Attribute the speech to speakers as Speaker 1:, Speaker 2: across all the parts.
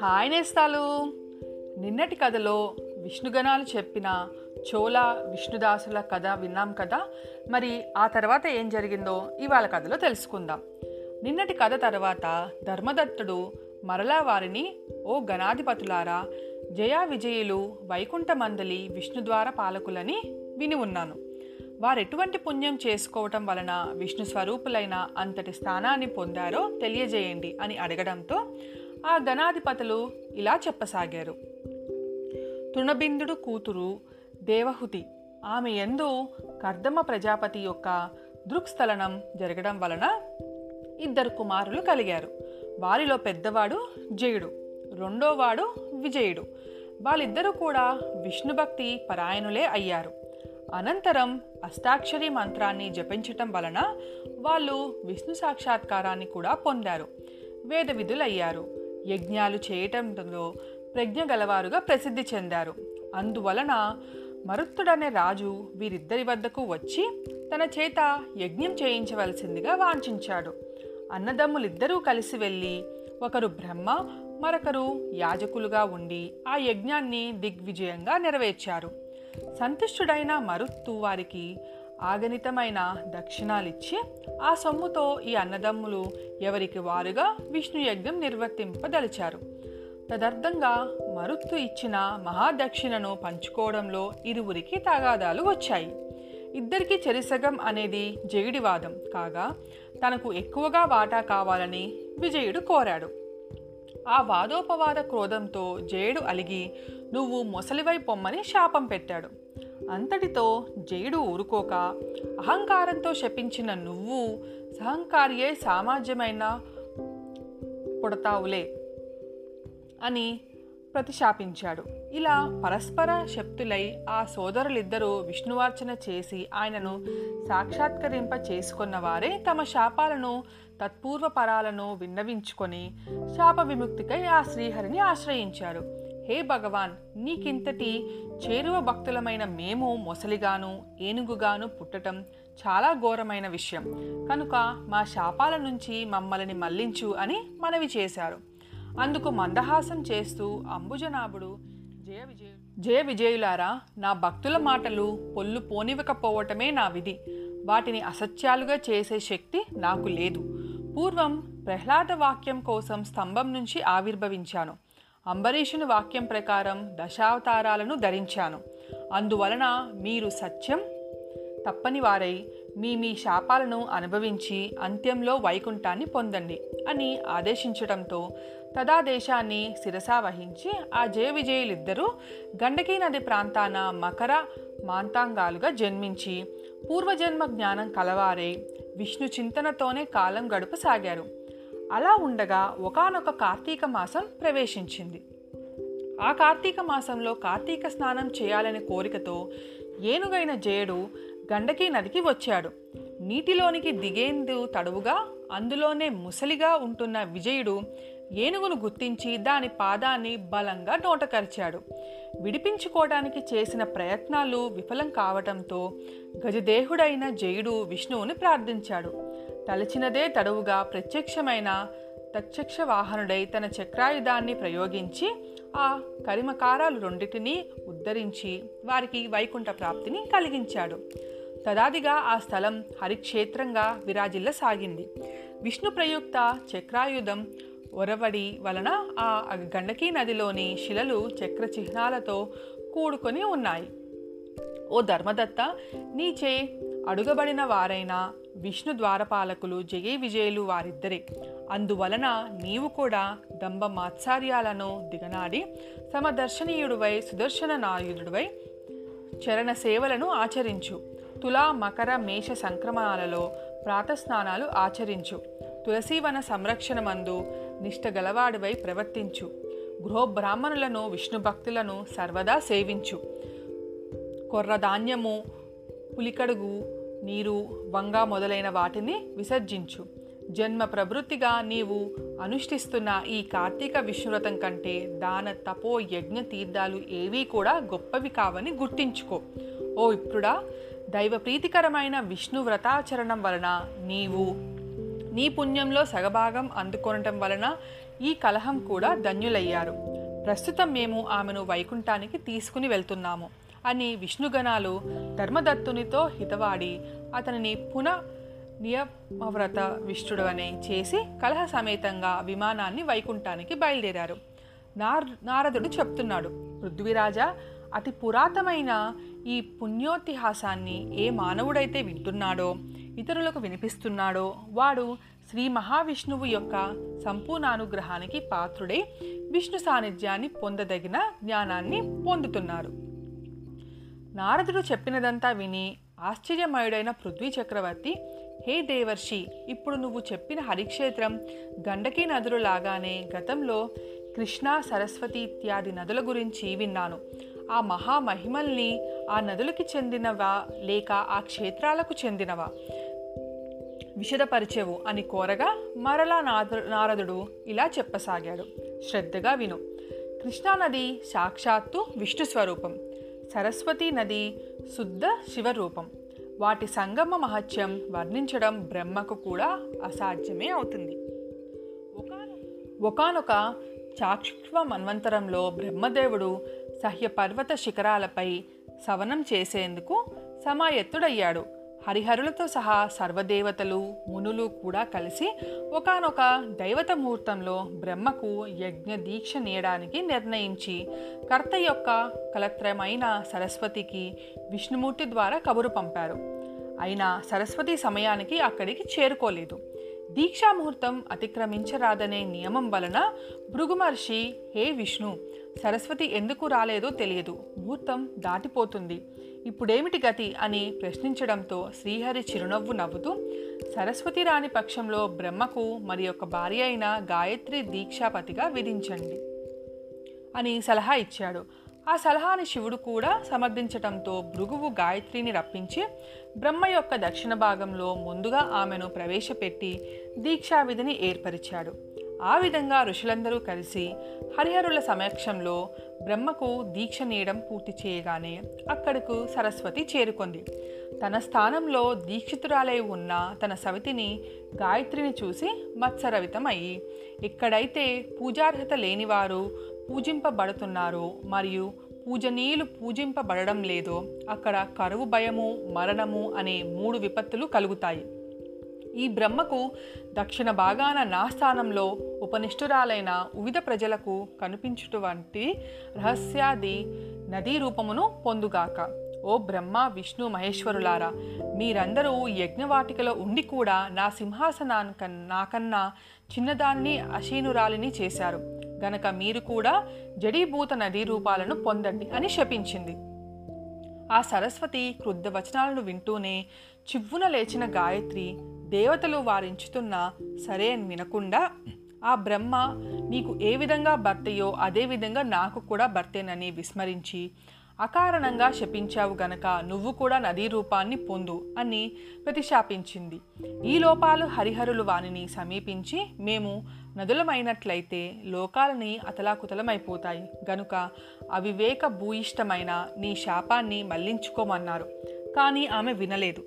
Speaker 1: Hi నేస్తాలు. నిన్నటి కథలో విష్ణుగణాలు చెప్పిన చోళ విష్ణుదాసుల కథ విన్నాం కదా? మరి ఆ తర్వాత ఏం జరిగిందో ఇవాళ కథలో తెలుసుకుందాం. నిన్నటి కథ తర్వాత ధర్మదత్తుడు మరలా వారిని ఓ గణాధిపతులారా జయా విజయులు వైకుంఠమందలి విష్ణుద్వార పాలకులని విని ఉన్నాను. వారెటువంటి పుణ్యం చేసుకోవటం వలన విష్ణు స్వరూపులైన అంతటి స్థానాన్ని పొందారో తెలియజేయండి అని అడగడంతో ఆ గణాధిపతులు ఇలా చెప్పసాగారు. తృణబిందుడు కూతురు దేవహుతి ఆమె ఎందు కర్దమ ప్రజాపతి యొక్క దృక్స్థలనం జరగడం వలన ఇద్దరు కుమారులు కలిగారు. వారిలో పెద్దవాడు జయుడు రెండోవాడు విజయుడు. వాళ్ళిద్దరూ కూడా విష్ణుభక్తి పరాయణులే అయ్యారు. అనంతరం అష్టాక్షరి మంత్రాన్ని జపించటం వలన వాళ్ళు విష్ణు సాక్షాత్కారాన్ని కూడా పొందారు. వేద విధులయ్యారు. యజ్ఞాలు చేయటంలో ప్రజ్ఞ గలవారుగా ప్రసిద్ధి చెందారు. అందువలన మరుత్తుడనే రాజు వీరిద్దరి వద్దకు వచ్చి తన చేత యజ్ఞం చేయించవలసిందిగా వాంఛించాడు. అన్నదమ్ములిద్దరూ కలిసి వెళ్ళి ఒకరు బ్రహ్మ మరొకరు యాజకులుగా ఉండి ఆ యజ్ఞాన్ని దిగ్విజయంగా నెరవేర్చారు. సంతుష్టుడైన మరుత్తు వారికి ఆగనితమైన దక్షిణాలిచ్చి ఆ సొమ్ముతో ఈ అన్నదమ్ములు ఎవరికి వారుగా విష్ణు యజ్ఞం నిర్వర్తింపదలిచారు. తదర్థంగా మరుత్తు ఇచ్చిన మహాదక్షిణను పంచుకోవడంలో ఇరువురికి తగాదాలు వచ్చాయి. ఇద్దరికి చెరిసగం అనేది జయుడివాదం కాగా తనకు ఎక్కువగా వాటా కావాలని విజయుడు కోరాడు. ఆ వాదోపవాద క్రోధంతో జయుడు అలిగి నువ్వు మొసలివై పొమ్మని శాపం పెట్టాడు. అంతటితో జయుడు ఊరుకోక అహంకారంతో శపించిన నువ్వు సహంకారియే సామాజ్యమైన పుడతావులే అని ప్రతిశాపించాడు. ఇలా పరస్పర శక్తులై ఆ సోదరులిద్దరూ విష్ణువార్చన చేసి ఆయనను సాక్షాత్కరింప చేసుకున్న వారే తమ శాపాలను తత్పూర్వ పరాలను విన్నవించుకొని శాప విముక్తికై ఆ శ్రీహరిని ఆశ్రయించారు. హే భగవాన్! నీకింతటి చేరువ భక్తులమైన మేము మొసలిగాను ఏనుగుగాను పుట్టటం చాలా ఘోరమైన విషయం. కనుక మా శాపాల నుంచి మమ్మల్ని మళ్ళించు అని మనవి చేశారు. అందుకు మందహాసం చేస్తూ అంబుజనాభుడు జయ విజయ జయ విజయులారా నా భక్తుల మాటలు పొల్లు పోనివ్వకపోవటమే నా విధి. వాటిని అసత్యాలుగా చేసే శక్తి నాకు లేదు. పూర్వం ప్రహ్లాద వాక్యం కోసం స్తంభం నుంచి ఆవిర్భవించాను. అంబరీషుని వాక్యం ప్రకారం దశావతారాలను ధరించాను. అందువలన మీరు సత్యం తప్పని వారై మీ మీ శాపాలను అనుభవించి అంత్యంలో వైకుంఠాన్ని పొందండి అని ఆదేశించడంతో తదాదేశాన్ని శిరసా వహించి ఆ జయ విజయులిద్దరూ గండకీ నది ప్రాంతాన మకర మాంతాంగాలుగా జన్మించి పూర్వజన్మ జ్ఞానం కలవారై విష్ణు చింతనతోనే కాలం గడుపసాగారు అలా ఉండగా ఒకనొక కార్తీక మాసం ప్రవేశించింది. ఆ కార్తీక మాసంలో కార్తీక స్నానం చేయాలనే కోరికతో ఏనుగైన జయుడు గండకీ నదికి వచ్చాడు. నీటిలోనికి దిగేందు తడువుగా అందులోనే ముసలిగా ఉంటున్న విజయుడు ఏనుగును గుర్తించి దాని పాదాన్ని బలంగా నోటకరిచాడు. విడిపించుకోవడానికి చేసిన ప్రయత్నాలు విఫలం కావటంతో గజదేహుడైన జయుడు విష్ణువుని ప్రార్థించాడు. తలచినదే తడవుగా ప్రత్యక్షమైన ప్రత్యక్ష వాహనుడై తన చక్రాయుధాన్ని ప్రయోగించి ఆ కరిమకారాలు రెండింటినీ ఉద్ధరించి వారికి వైకుంఠ ప్రాప్తిని కలిగించాడు. తదాదిగా ఆ స్థలం హరిక్షేత్రంగా విరాజిల్ల సాగింది విష్ణు ప్రయుక్త చక్రాయుధం ఒరవడి వలన ఆ గండకీ నదిలోని శిలలు చక్ర చిహ్నాలతో కూడుకొని ఉన్నాయి. ఓ ధర్మదత్త నీచే అడుగబడిన వారైన విష్ణు ద్వారపాలకులు జయ విజయులు వారిద్దరే. అందువలన నీవు కూడా దంభ మాత్సార్యాలను దిగనాడి సమదర్శనీయుడివై సుదర్శన నాయుడువై చరణ సేవలను ఆచరించు. తులా మకర మేష సంక్రమణాలలో ప్రాతస్నానాలు ఆచరించు. తులసీవన సంరక్షణ మందు నిష్ట గలవాడివై ప్రవర్తించు. గృహబ్రాహ్మణులను విష్ణు భక్తులను సర్వదా సేవించు. కొర్రధాన్యము పులికడుగు నీరు వంగ మొదలైన వాటిని విసర్జించు. జన్మ ప్రవృత్తిగా నీవు అనుష్ఠిస్తున్న ఈ కార్తీక విష్ణువ్రతం కంటే దాన తపో యజ్ఞ తీర్థాలు ఏవీ కూడా గొప్పవి కావని గుర్తించుకో. ఓ ఇప్పుడా దైవ ప్రీతికరమైన విష్ణు వ్రతాచరణం వలన నీవు నీ పుణ్యంలో సగభాగం అందుకొనటం వలన ఈ కలహం కూడా ధన్యులయ్యారు. ప్రస్తుతం మేము ఆమెను వైకుంఠానికి తీసుకుని వెళ్తున్నాము అని విష్ణుగణాలు ధర్మదత్తునితో హితవాడి అతనిని పునః నియమవ్రత విష్ణుడవనే చేసి కలహ సమేతంగా విమానాన్ని వైకుంఠానికి బయలుదేరారు. నార్ నారదుడు చెప్తున్నాడు పృథ్వీరాజా అతి పురాతనమైన ఈ పుణ్యోతిహాసాన్ని ఏ మానవుడైతే వింటున్నాడో ఇతరులకు వినిపిస్తున్నాడో. వాడు శ్రీ మహావిష్ణువు యొక్క సంపూర్ణానుగ్రహానికి పాత్రుడై విష్ణు సాన్నిధ్యాన్ని పొందదగిన జ్ఞానాన్ని పొందుతున్నారు నారదుడు చెప్పినదంతా విని ఆశ్చర్యమయుడైన పృథ్వీ చక్రవర్తి హే దేవర్షి ఇప్పుడు నువ్వు చెప్పిన హరిక్షేత్రం గండకీ నదులు లాగానే గతంలో కృష్ణా సరస్వతి ఇత్యాది నదుల గురించి విన్నాను. ఆ మహామహిమల్ని ఆ నదులకి చెందినవా లేక ఆ క్షేత్రాలకు చెందినవా? విషదపరిచెవు అని కోరగా మరలా నారదుడు ఇలా చెప్పసాగాడు. శ్రద్ధగా విను. కృష్ణానది సాక్షాత్తు విష్ణు స్వరూపం. సరస్వతి నది శుద్ధ శివరూపం. వాటి సంగమ మహత్యం వర్ణించడం బ్రహ్మకు కూడా అసాధ్యమే అవుతుంది. ఒకనొక చాక్ష్వ మన్వంతరంలో బ్రహ్మదేవుడు సహ్యపర్వత శిఖరాలపై సవనం చేసేందుకు సమాయత్తుడయ్యాడు. హరిహరులతో సహా సర్వదేవతలు మునులు కూడా కలిసి ఒకనొక దైవత ముహూర్తంలో బ్రహ్మకు యజ్ఞ దీక్ష నీయడానికి నిర్ణయించి కర్త యొక్క కలత్రమైన సరస్వతికి విష్ణుమూర్తి ద్వారా కబురు పంపారు. అయినా సరస్వతి సమయానికి అక్కడికి చేరుకోలేదు. దీక్షా ముహూర్తం అతిక్రమించరాదనే నియమం వలన భృగుమహర్షి హే విష్ణు సరస్వతి ఎందుకు రాలేదో తెలియదు. ముహూర్తం దాటిపోతుంది. ఇప్పుడేమిటి గతి అని ప్రశ్నించడంతో శ్రీహరి చిరునవ్వు నవ్వుతూ సరస్వతి రాని పక్షంలో బ్రహ్మకు మరి యొక్క భార్య అయిన గాయత్రి దీక్షాపతిగా విధించండి అని సలహా ఇచ్చాడు. ఆ సలహాని శివుడు కూడా సమర్థించటంతో భృగువు గాయత్రిని రప్పించి బ్రహ్మ యొక్క దక్షిణ భాగంలో ముందుగా ఆమెను ప్రవేశపెట్టి దీక్షా విధిని ఏర్పరిచాడు. ఆ విధంగా ఋషులందరూ కలిసి హరిహరుల సమక్షంలో బ్రహ్మకు దీక్ష నీయడం పూర్తి చేయగానే అక్కడకు సరస్వతి చేరుకుంది. తన స్థానంలో దీక్షితురాలై ఉన్న తన సవితిని గాయత్రిని చూసి మత్సరవితమయ్యి ఎక్కడైతే పూజార్హత లేనివారు పూజింపబడుతున్నారో మరియు పూజనీయులు పూజింపబడడం లేదో అక్కడ కరువు భయము మరణము అనే మూడు విపత్తులు కలుగుతాయి. ఈ బ్రహ్మకు దక్షిణ భాగాన నా స్థానంలో ఉపనిష్ఠురాలైన వివిధ ప్రజలకు కనిపించుటువంటి రహస్యాది నదీ రూపమును పొందుగాక. ఓ బ్రహ్మ విష్ణు మహేశ్వరులారా మీరందరూ యజ్ఞవాటికలో ఉండి కూడా నా సింహాసనానికన్ నాకన్నా చిన్నదాన్ని అశీనురాలిని చేశారు. గనక మీరు కూడా జడీభూత నదీ రూపాలను పొందండి అని శపించింది. ఆ సరస్వతి క్రుద్ధ వచనాలను వింటూనే చివ్వున లేచిన గాయత్రి దేవతలు వారించుతున్నా సరే అని వినకుండా ఆ బ్రహ్మ నీకు ఏ విధంగా భర్తయో అదే విధంగా నాకు కూడా భర్తేనని విస్మరించి అకారణంగా శపించావు గనక నువ్వు కూడా నదీ రూపాన్ని పొందు అని ప్రతిశాపించింది. ఈ లోపాలు హరిహరులు వాణిని సమీపించి మేము నదులమైనట్లయితే లోకాలని అతలాకుతలమైపోతాయి. గనుక అవివేక భూయిష్టమైన నీ శాపాన్ని మళ్ళించుకోమన్నారు. కానీ ఆమె వినలేదు.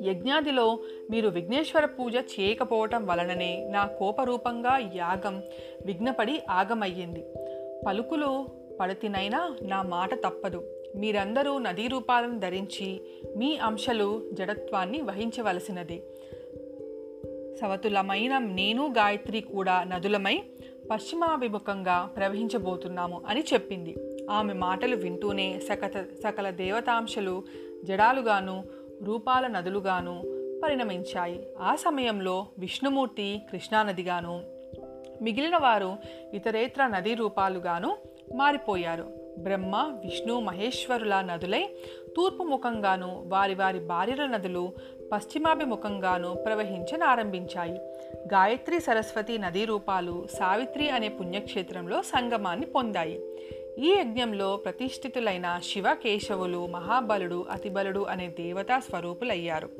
Speaker 1: యజ్ఞాదిలో మీరు విఘ్నేశ్వర పూజ చేయకపోవటం వలననే నా కోపరూపంగా యాగం విఘ్నపడి ఆగమయ్యింది. పలుకులు పడతినైనా నా మాట తప్పదు. మీరందరూ నదీ రూపాలను ధరించి మీ అంశలు జడత్వాన్ని వహించవలసినదే. సవతులమైన నేను గాయత్రి కూడా నదులమై పశ్చిమాభిముఖంగా ప్రవహించబోతున్నాము అని చెప్పింది. ఆమె మాటలు వింటూనే సకత సకల దేవతాంశలు జడాలుగాను రూపాల నదులుగాను పరిణమించాయి. ఆ సమయంలో విష్ణుమూర్తి కృష్ణానదిగాను మిగిలిన వారు ఇతరేతర నదీ రూపాలుగాను మారిపోయారు. బ్రహ్మ విష్ణు మహేశ్వరుల నదులై తూర్పు ముఖంగాను వారి వారి భార్యల నదులు పశ్చిమాభిముఖంగాను ప్రవహించనారంభించాయి. గాయత్రి సరస్వతి నదీ రూపాలు సావిత్రి అనే పుణ్యక్షేత్రంలో సంగమాన్ని పొందాయి. ఈ యజ్ఞంలో ప్రతిష్ఠితులైన శివ కేశవులు మహాబలుడు అతిబలుడు అనే దేవతా స్వరూపులయ్యారు.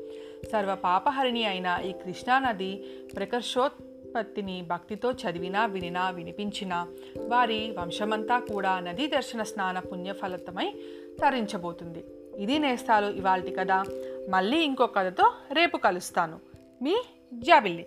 Speaker 1: సర్వ పాపహరిణి అయిన ఈ కృష్ణానది ప్రకర్షోత్పత్తిని భక్తితో చదివినా వినినా వినిపించినా వారి వంశమంతా కూడా నదీ దర్శన స్నాన పుణ్యఫలితమై తరించబోతుంది. ఇది నేస్తాలు ఇవాల్టి కదా మళ్ళీ ఇంకో కథతో రేపు కలుస్తాను. మీ జాబిల్లి.